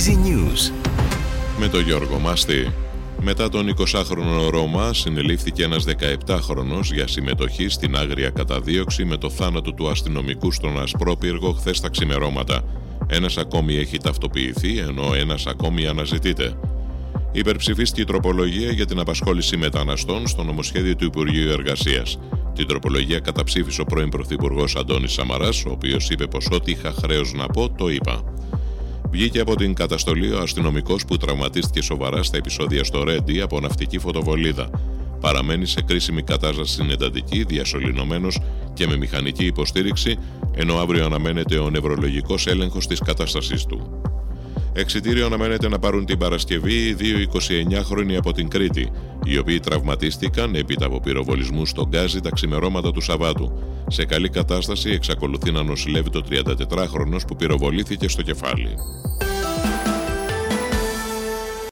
Easy News. Με τον Γιώργο Μάστη. Μετά τον 20χρονο Ρώμα συνελήφθηκε ένας 17χρονος για συμμετοχή στην άγρια καταδίωξη με το θάνατο του αστυνομικού στον Ασπρόπυργο χθες τα ξημερώματα. Ένας ακόμη έχει ταυτοποιηθεί ενώ ένας ακόμη αναζητείται. Υπερψηφίστηκε η τροπολογία για την απασχόληση μεταναστών στο νομοσχέδιο του Υπουργείου Εργασίας. Την τροπολογία καταψήφισε ο πρώην Πρωθυπουργός Αντώνης Σαμαράς, ο οποίος είπε πως ό,τι είχα χρέος να πω, το είπα. Βγήκε από την καταστολή ο αστυνομικός που τραυματίστηκε σοβαρά στα επεισόδια στο Ρέντι από ναυτική φωτοβολίδα. Παραμένει σε κρίσιμη κατάσταση στην εντατική, διασωληνωμένος και με μηχανική υποστήριξη, ενώ αύριο αναμένεται ο νευρολογικός έλεγχος της κατάστασής του. Εξιτήριο αναμένεται να πάρουν την Παρασκευή οι δύο 29χρονοι από την Κρήτη, οι οποίοι τραυματίστηκαν έπειτα από πυροβολισμούς στον Γκάζι τα ξημερώματα του Σαββάτου. Σε καλή κατάσταση εξακολουθεί να νοσηλεύει το 34χρονο που πυροβολήθηκε στο κεφάλι.